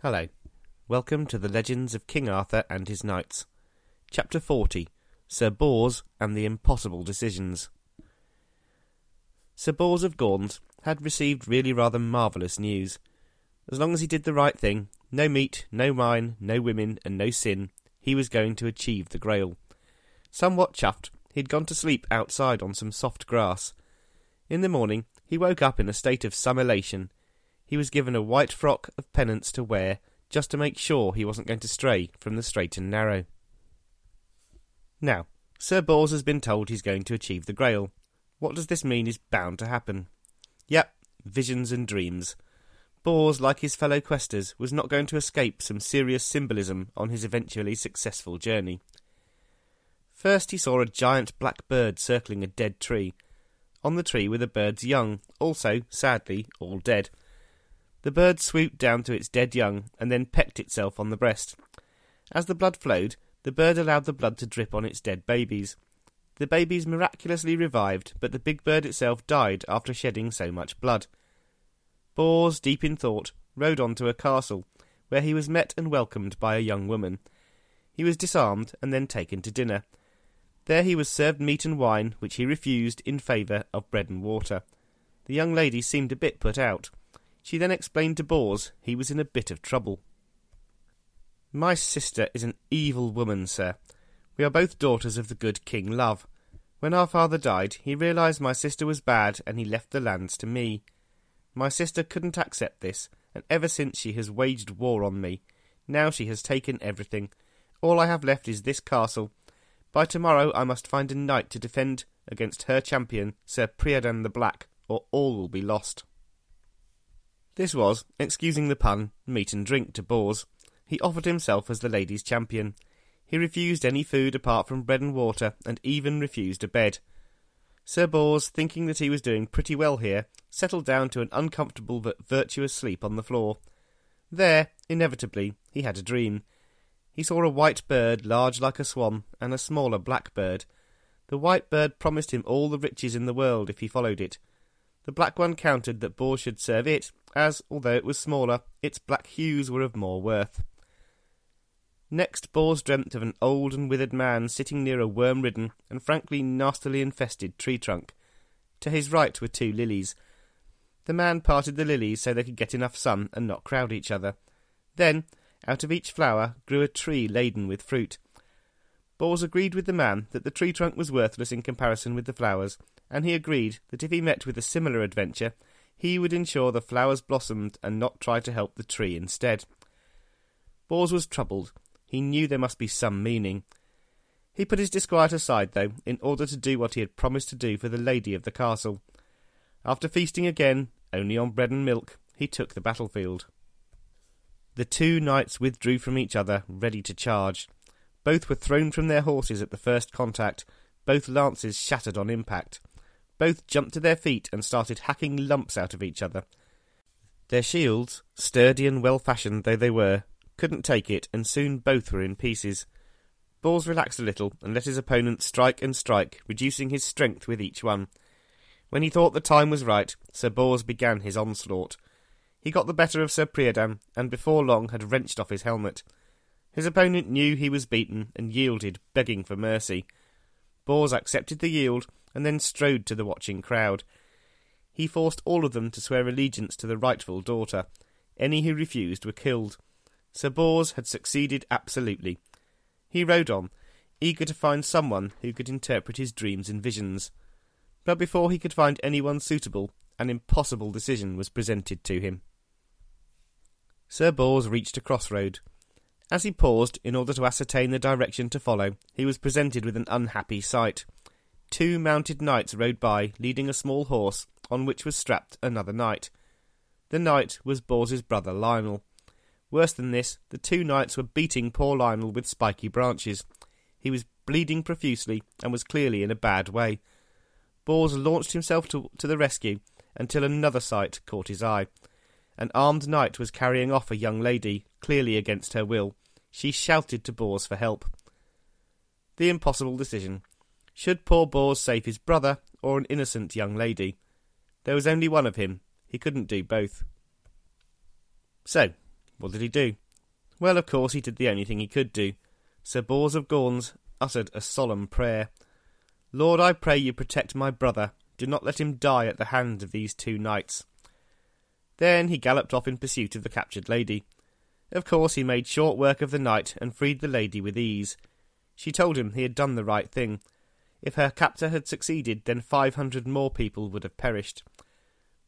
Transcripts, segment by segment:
Hello. Welcome to the Legends of King Arthur and His Knights. Chapter 40 Sir Bors and the Impossible Decisions. Sir Bors of Gauns had received really rather marvellous news. As long as he did the right thing, no meat, no wine, no women, and no sin, he was going to achieve the Grail. Somewhat chuffed, he'd gone to sleep outside on some soft grass. In the morning, he woke up in a state of some elation he was given a white frock of penance to wear just to make sure he wasn't going to stray from the straight and narrow. Now, Sir Bors has been told he's going to achieve the Grail. What does this mean is bound to happen? Yep, visions and dreams. Bors, like his fellow questers, was not going to escape some serious symbolism on his eventually successful journey. First, he saw a giant black bird circling a dead tree. On the tree were the bird's young, also, sadly, all dead. The bird swooped down to its dead young and then pecked itself on the breast. As the blood flowed, the bird allowed the blood to drip on its dead babies. The babies miraculously revived, but the big bird itself died after shedding so much blood. Bors, deep in thought, rode on to a castle, where he was met and welcomed by a young woman. He was disarmed and then taken to dinner. There he was served meat and wine, which he refused in favour of bread and water. The young lady seemed a bit put out. She then explained to Bors he was in a bit of trouble. My sister is an evil woman, sir. We are both daughters of the good King Love. When our father died, he realized my sister was bad and he left the lands to me. My sister couldn't accept this, and ever since she has waged war on me. Now she has taken everything. All I have left is this castle. By tomorrow I must find a knight to defend against her champion, Sir Priadan the Black, or all will be lost. This was, excusing the pun, meat and drink to Bors. He offered himself as the ladies' champion. He refused any food apart from bread and water, and even refused a bed. Sir Bors, thinking that he was doing pretty well here, settled down to an uncomfortable but virtuous sleep on the floor. There, inevitably, he had a dream. He saw a white bird, large like a swan, and a smaller black bird. The white bird promised him all the riches in the world if he followed it. The black one countered that Bors should serve it, as, although it was smaller, its black hues were of more worth. Next, Bors dreamt of an old and withered man sitting near a worm ridden and frankly nastily infested tree trunk. To his right were two lilies. The man parted the lilies so they could get enough sun and not crowd each other. Then, out of each flower grew a tree laden with fruit. Bors agreed with the man that the tree trunk was worthless in comparison with the flowers, and he agreed that if he met with a similar adventure, he would ensure the flowers blossomed and not try to help the tree instead. Bors was troubled. He knew there must be some meaning. He put his disquiet aside, though, in order to do what he had promised to do for the lady of the castle. After feasting again, only on bread and milk, he took the battlefield. The two knights withdrew from each other, ready to charge. Both were thrown from their horses at the first contact, both lances shattered on impact. Both jumped to their feet and started hacking lumps out of each other. Their shields, sturdy and well fashioned though they were, couldn't take it, and soon both were in pieces. Bors relaxed a little and let his opponent strike and strike, reducing his strength with each one. When he thought the time was right, Sir Bors began his onslaught. He got the better of Sir Priadan, and before long had wrenched off his helmet. His opponent knew he was beaten and yielded, begging for mercy. Bors accepted the yield and then strode to the watching crowd. He forced all of them to swear allegiance to the rightful daughter. Any who refused were killed. Sir Bors had succeeded absolutely. He rode on, eager to find someone who could interpret his dreams and visions. But before he could find anyone suitable, an impossible decision was presented to him. Sir Bors reached a crossroad. As he paused in order to ascertain the direction to follow, he was presented with an unhappy sight. Two mounted knights rode by, leading a small horse, on which was strapped another knight. The knight was Bors's brother Lionel. Worse than this, the two knights were beating poor Lionel with spiky branches. He was bleeding profusely and was clearly in a bad way. Bors launched himself to, to the rescue until another sight caught his eye. An armed knight was carrying off a young lady, clearly against her will. She shouted to Bors for help. The impossible decision. Should poor Bors save his brother or an innocent young lady? There was only one of him. He couldn't do both. So, what did he do? Well, of course, he did the only thing he could do. Sir Bors of Gauns uttered a solemn prayer. Lord, I pray you protect my brother. Do not let him die at the hands of these two knights. Then he galloped off in pursuit of the captured lady. Of course, he made short work of the knight and freed the lady with ease. She told him he had done the right thing. If her captor had succeeded, then five hundred more people would have perished.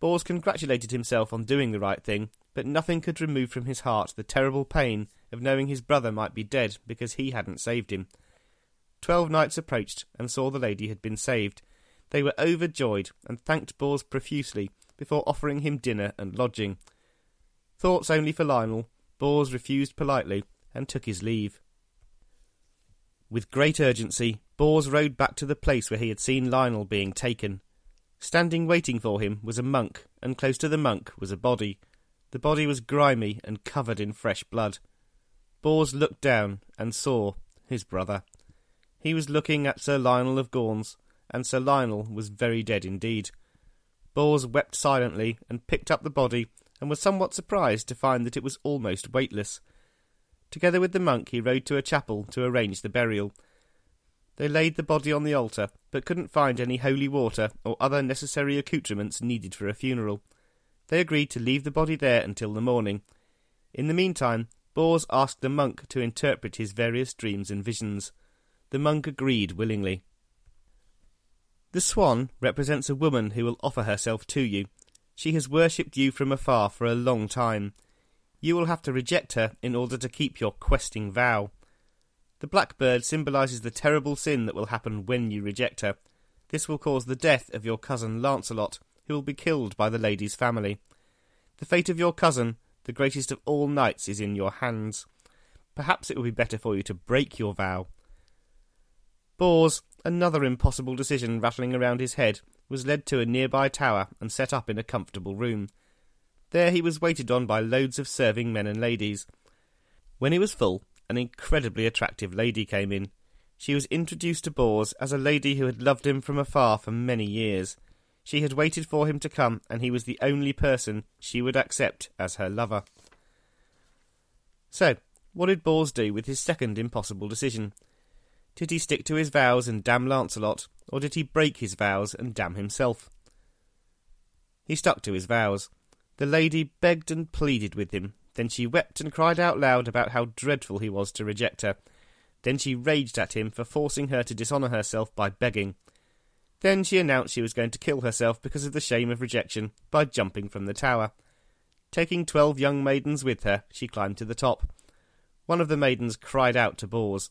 Bors congratulated himself on doing the right thing, but nothing could remove from his heart the terrible pain of knowing his brother might be dead because he hadn't saved him. Twelve knights approached and saw the lady had been saved. They were overjoyed and thanked Bors profusely before offering him dinner and lodging. Thoughts only for Lionel, Bors refused politely and took his leave. With great urgency, Bors rode back to the place where he had seen Lionel being taken. Standing waiting for him was a monk, and close to the monk was a body. The body was grimy and covered in fresh blood. Bors looked down and saw his brother. He was looking at Sir Lionel of Gauns, and Sir Lionel was very dead indeed. Bors wept silently and picked up the body and was somewhat surprised to find that it was almost weightless. Together with the monk, he rode to a chapel to arrange the burial. They laid the body on the altar, but couldn't find any holy water or other necessary accoutrements needed for a funeral. They agreed to leave the body there until the morning. In the meantime, Bors asked the monk to interpret his various dreams and visions. The monk agreed willingly. The swan represents a woman who will offer herself to you. She has worshipped you from afar for a long time. You will have to reject her in order to keep your questing vow. The blackbird symbolises the terrible sin that will happen when you reject her. This will cause the death of your cousin Lancelot, who will be killed by the lady's family. The fate of your cousin, the greatest of all knights, is in your hands. Perhaps it would be better for you to break your vow. Bors, another impossible decision rattling around his head, was led to a nearby tower and set up in a comfortable room. There he was waited on by loads of serving men and ladies. When he was full, an incredibly attractive lady came in. She was introduced to Bors as a lady who had loved him from afar for many years. She had waited for him to come, and he was the only person she would accept as her lover. So, what did Bors do with his second impossible decision? Did he stick to his vows and damn Lancelot, or did he break his vows and damn himself? He stuck to his vows. The lady begged and pleaded with him. Then she wept and cried out loud about how dreadful he was to reject her. Then she raged at him for forcing her to dishonour herself by begging. Then she announced she was going to kill herself because of the shame of rejection by jumping from the tower. Taking twelve young maidens with her, she climbed to the top. One of the maidens cried out to Bors,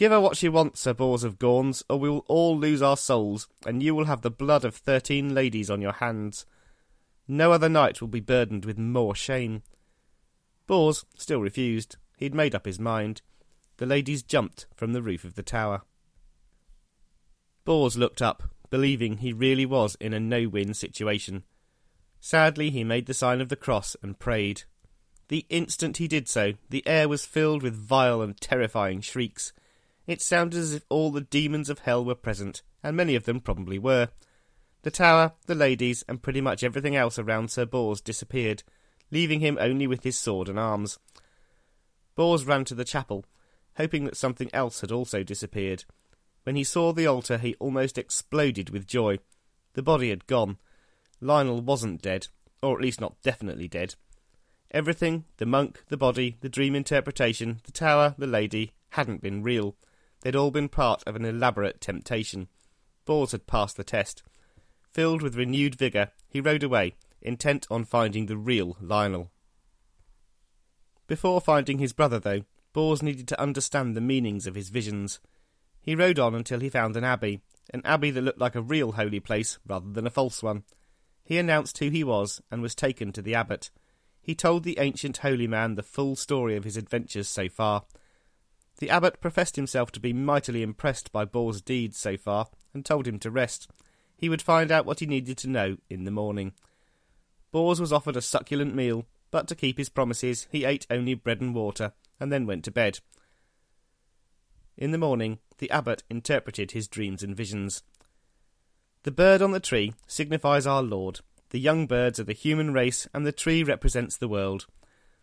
Give her what she wants, Sir Bors of Gauns, or we will all lose our souls, and you will have the blood of thirteen ladies on your hands. No other knight will be burdened with more shame. Bors still refused. He had made up his mind. The ladies jumped from the roof of the tower. Bors looked up, believing he really was in a no win situation. Sadly, he made the sign of the cross and prayed. The instant he did so, the air was filled with vile and terrifying shrieks. It sounded as if all the demons of hell were present, and many of them probably were. The tower, the ladies, and pretty much everything else around Sir Bors disappeared, leaving him only with his sword and arms. Bors ran to the chapel, hoping that something else had also disappeared. When he saw the altar, he almost exploded with joy. The body had gone. Lionel wasn't dead, or at least not definitely dead. Everything the monk, the body, the dream interpretation, the tower, the lady hadn't been real. They'd all been part of an elaborate temptation. Bors had passed the test. Filled with renewed vigour, he rode away, intent on finding the real Lionel. Before finding his brother, though, Bors needed to understand the meanings of his visions. He rode on until he found an abbey, an abbey that looked like a real holy place rather than a false one. He announced who he was and was taken to the abbot. He told the ancient holy man the full story of his adventures so far, the abbot professed himself to be mightily impressed by Bors' deeds so far, and told him to rest. He would find out what he needed to know in the morning. Bors was offered a succulent meal, but to keep his promises, he ate only bread and water, and then went to bed. In the morning, the abbot interpreted his dreams and visions. The bird on the tree signifies our Lord. The young birds are the human race, and the tree represents the world.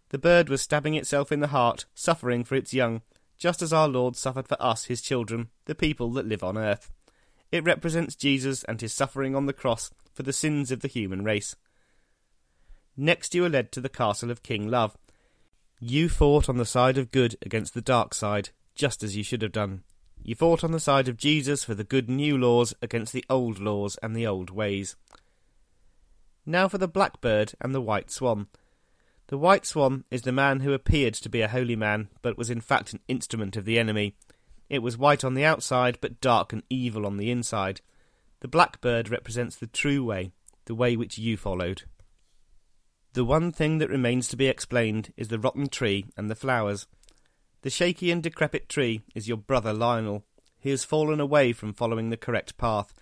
The bird was stabbing itself in the heart, suffering for its young, just as our Lord suffered for us, his children, the people that live on earth. It represents Jesus and his suffering on the cross for the sins of the human race. Next, you are led to the castle of King Love. You fought on the side of good against the dark side, just as you should have done. You fought on the side of Jesus for the good new laws against the old laws and the old ways. Now for the blackbird and the white swan. The white swan is the man who appeared to be a holy man, but was in fact an instrument of the enemy. It was white on the outside, but dark and evil on the inside. The blackbird represents the true way, the way which you followed. The one thing that remains to be explained is the rotten tree and the flowers. The shaky and decrepit tree is your brother Lionel. He has fallen away from following the correct path.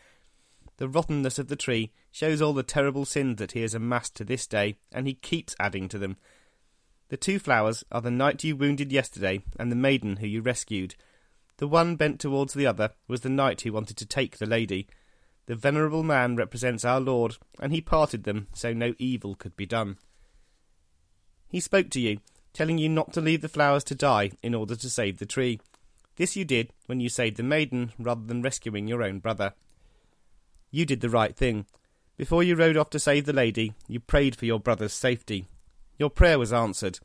The rottenness of the tree shows all the terrible sins that he has amassed to this day, and he keeps adding to them. The two flowers are the knight you wounded yesterday and the maiden who you rescued. The one bent towards the other was the knight who wanted to take the lady. The venerable man represents our Lord, and he parted them so no evil could be done. He spoke to you, telling you not to leave the flowers to die in order to save the tree. This you did when you saved the maiden rather than rescuing your own brother. You did the right thing. Before you rode off to save the lady, you prayed for your brother's safety. Your prayer was answered.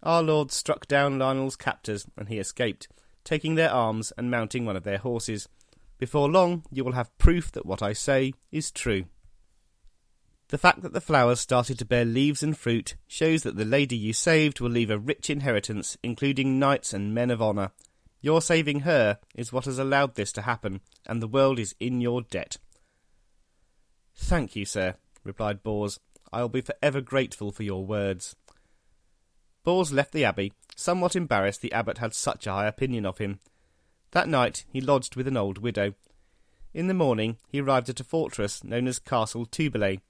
Our Lord struck down Lionel's captors, and he escaped, taking their arms and mounting one of their horses. Before long, you will have proof that what I say is true. The fact that the flowers started to bear leaves and fruit shows that the lady you saved will leave a rich inheritance, including knights and men of honour. Your saving her is what has allowed this to happen, and the world is in your debt. Thank you, sir, replied Bors. I will be forever grateful for your words. Bors left the abbey, somewhat embarrassed the abbot had such a high opinion of him. That night he lodged with an old widow. In the morning he arrived at a fortress known as Castle Tubelay,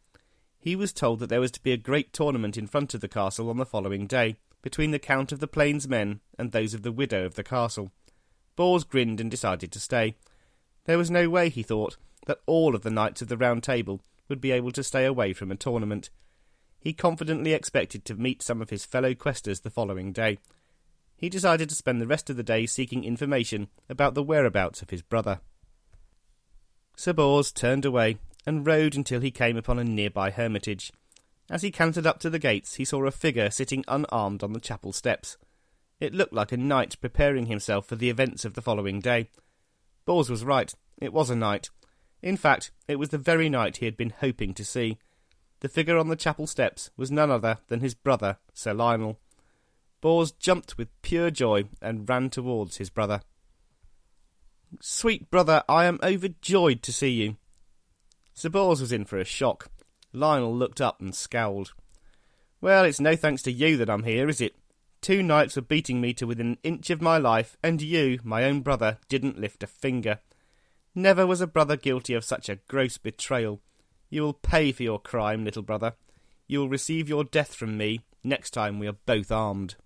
he was told that there was to be a great tournament in front of the castle on the following day, between the Count of the Plains men and those of the widow of the castle. Bors grinned and decided to stay. There was no way, he thought, that all of the knights of the Round Table would be able to stay away from a tournament. He confidently expected to meet some of his fellow questers the following day. He decided to spend the rest of the day seeking information about the whereabouts of his brother. Sir Bors turned away and rode until he came upon a nearby hermitage. As he cantered up to the gates, he saw a figure sitting unarmed on the chapel steps. It looked like a knight preparing himself for the events of the following day. Bors was right. It was a knight. In fact, it was the very knight he had been hoping to see. The figure on the chapel steps was none other than his brother, Sir Lionel. Bors jumped with pure joy and ran towards his brother. Sweet brother, I am overjoyed to see you. Sir Bors was in for a shock. Lionel looked up and scowled. Well, it's no thanks to you that I'm here, is it? Two knights were beating me to within an inch of my life, and you, my own brother, didn't lift a finger. Never was a brother guilty of such a gross betrayal. You will pay for your crime, little brother. You will receive your death from me next time we are both armed.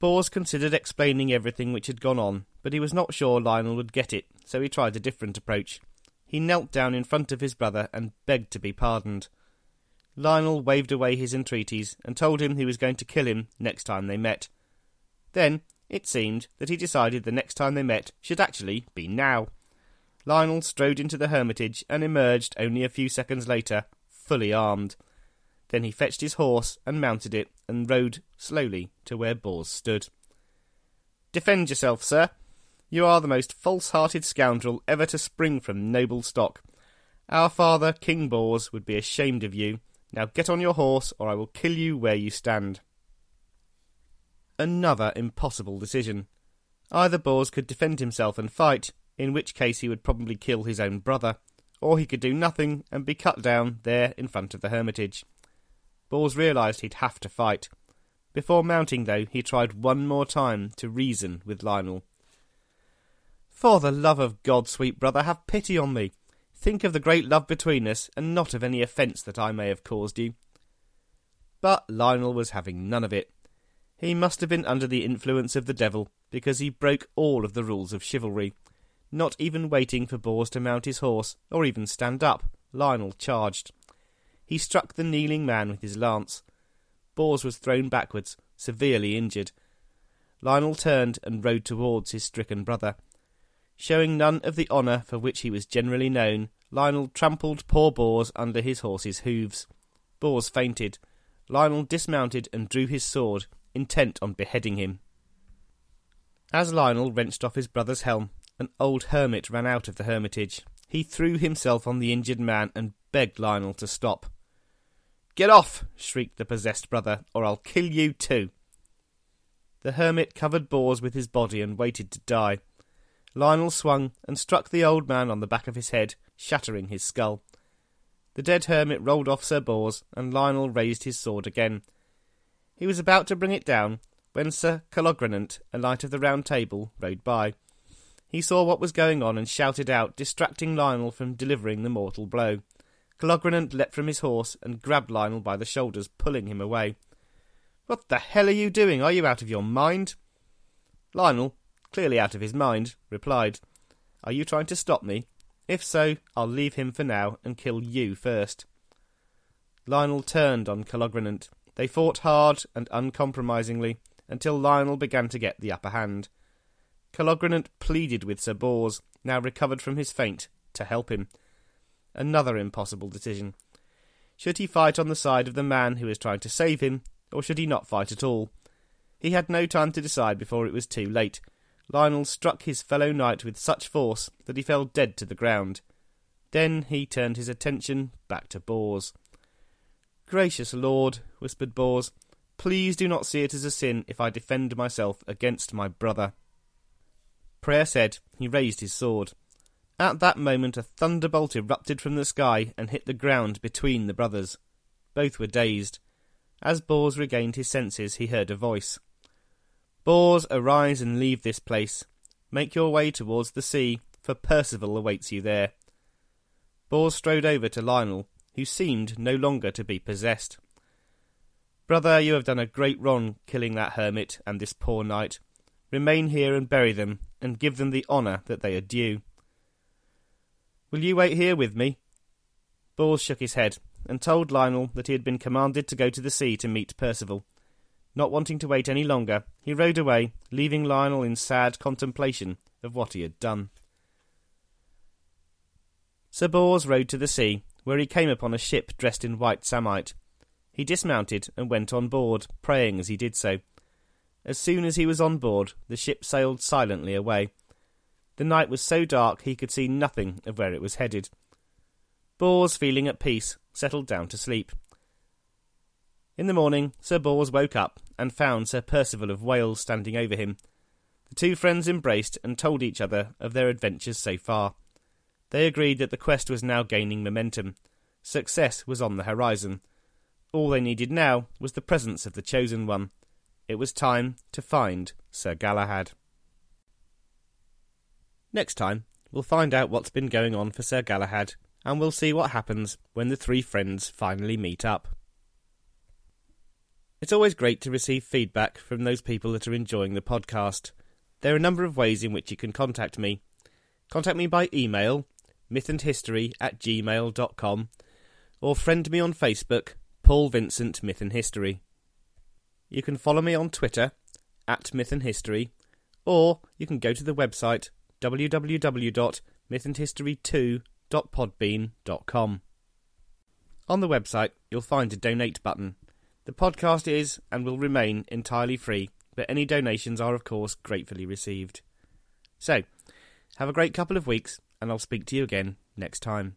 Bors considered explaining everything which had gone on, but he was not sure Lionel would get it, so he tried a different approach he knelt down in front of his brother and begged to be pardoned. Lionel waved away his entreaties and told him he was going to kill him next time they met. Then it seemed that he decided the next time they met should actually be now. Lionel strode into the hermitage and emerged only a few seconds later, fully armed. Then he fetched his horse and mounted it and rode slowly to where Bors stood. Defend yourself, sir, you are the most false hearted scoundrel ever to spring from noble stock. Our father, King Bors, would be ashamed of you. Now get on your horse, or I will kill you where you stand. Another impossible decision. Either Bors could defend himself and fight, in which case he would probably kill his own brother, or he could do nothing and be cut down there in front of the hermitage. Bors realised he'd have to fight. Before mounting, though, he tried one more time to reason with Lionel. For the love of God, sweet brother, have pity on me. Think of the great love between us, and not of any offence that I may have caused you. But Lionel was having none of it. He must have been under the influence of the devil, because he broke all of the rules of chivalry. Not even waiting for Bors to mount his horse, or even stand up, Lionel charged. He struck the kneeling man with his lance. Bors was thrown backwards, severely injured. Lionel turned and rode towards his stricken brother. Showing none of the honour for which he was generally known, Lionel trampled poor Bors under his horse's hoofs. Bors fainted. Lionel dismounted and drew his sword, intent on beheading him. As Lionel wrenched off his brother's helm, an old hermit ran out of the hermitage. He threw himself on the injured man and begged Lionel to stop. Get off! shrieked the possessed brother, or I'll kill you too. The hermit covered Bors with his body and waited to die. Lionel swung and struck the old man on the back of his head, shattering his skull. The dead hermit rolled off Sir Bors, and Lionel raised his sword again. He was about to bring it down when Sir Calogrenant, a knight of the Round Table, rode by. He saw what was going on and shouted out, distracting Lionel from delivering the mortal blow. Calogrenant leapt from his horse and grabbed Lionel by the shoulders, pulling him away. What the hell are you doing? Are you out of your mind? Lionel, clearly out of his mind, replied, Are you trying to stop me? If so, I'll leave him for now and kill you first. Lionel turned on Calogrenant. They fought hard and uncompromisingly until Lionel began to get the upper hand. Calogrenant pleaded with Sir Bors, now recovered from his faint, to help him. Another impossible decision. Should he fight on the side of the man who was trying to save him, or should he not fight at all? He had no time to decide before it was too late. Lionel struck his fellow knight with such force that he fell dead to the ground. Then he turned his attention back to Bors. Gracious lord, whispered Bors, please do not see it as a sin if I defend myself against my brother. Prayer said, he raised his sword. At that moment, a thunderbolt erupted from the sky and hit the ground between the brothers. Both were dazed. As Bors regained his senses, he heard a voice. Bors, arise and leave this place. Make your way towards the sea, for Percival awaits you there. Bors strode over to Lionel, who seemed no longer to be possessed. Brother, you have done a great wrong killing that hermit and this poor knight. Remain here and bury them, and give them the honour that they are due. Will you wait here with me? Bors shook his head, and told Lionel that he had been commanded to go to the sea to meet Percival. Not wanting to wait any longer, he rode away, leaving Lionel in sad contemplation of what he had done. Sir Bors rode to the sea, where he came upon a ship dressed in white samite. He dismounted and went on board, praying as he did so. As soon as he was on board, the ship sailed silently away. The night was so dark he could see nothing of where it was headed. Bors, feeling at peace, settled down to sleep. In the morning, Sir Bors woke up and found Sir Percival of Wales standing over him. The two friends embraced and told each other of their adventures so far. They agreed that the quest was now gaining momentum. Success was on the horizon. All they needed now was the presence of the Chosen One. It was time to find Sir Galahad. Next time, we'll find out what's been going on for Sir Galahad, and we'll see what happens when the three friends finally meet up. It's always great to receive feedback from those people that are enjoying the podcast. There are a number of ways in which you can contact me. Contact me by email, mythandhistory at gmail.com, or friend me on Facebook, Paul Vincent Myth and History. You can follow me on Twitter, at Myth and History, or you can go to the website www.mythandhistory2.podbean.com. On the website, you'll find a donate button. The podcast is and will remain entirely free, but any donations are, of course, gratefully received. So, have a great couple of weeks, and I'll speak to you again next time.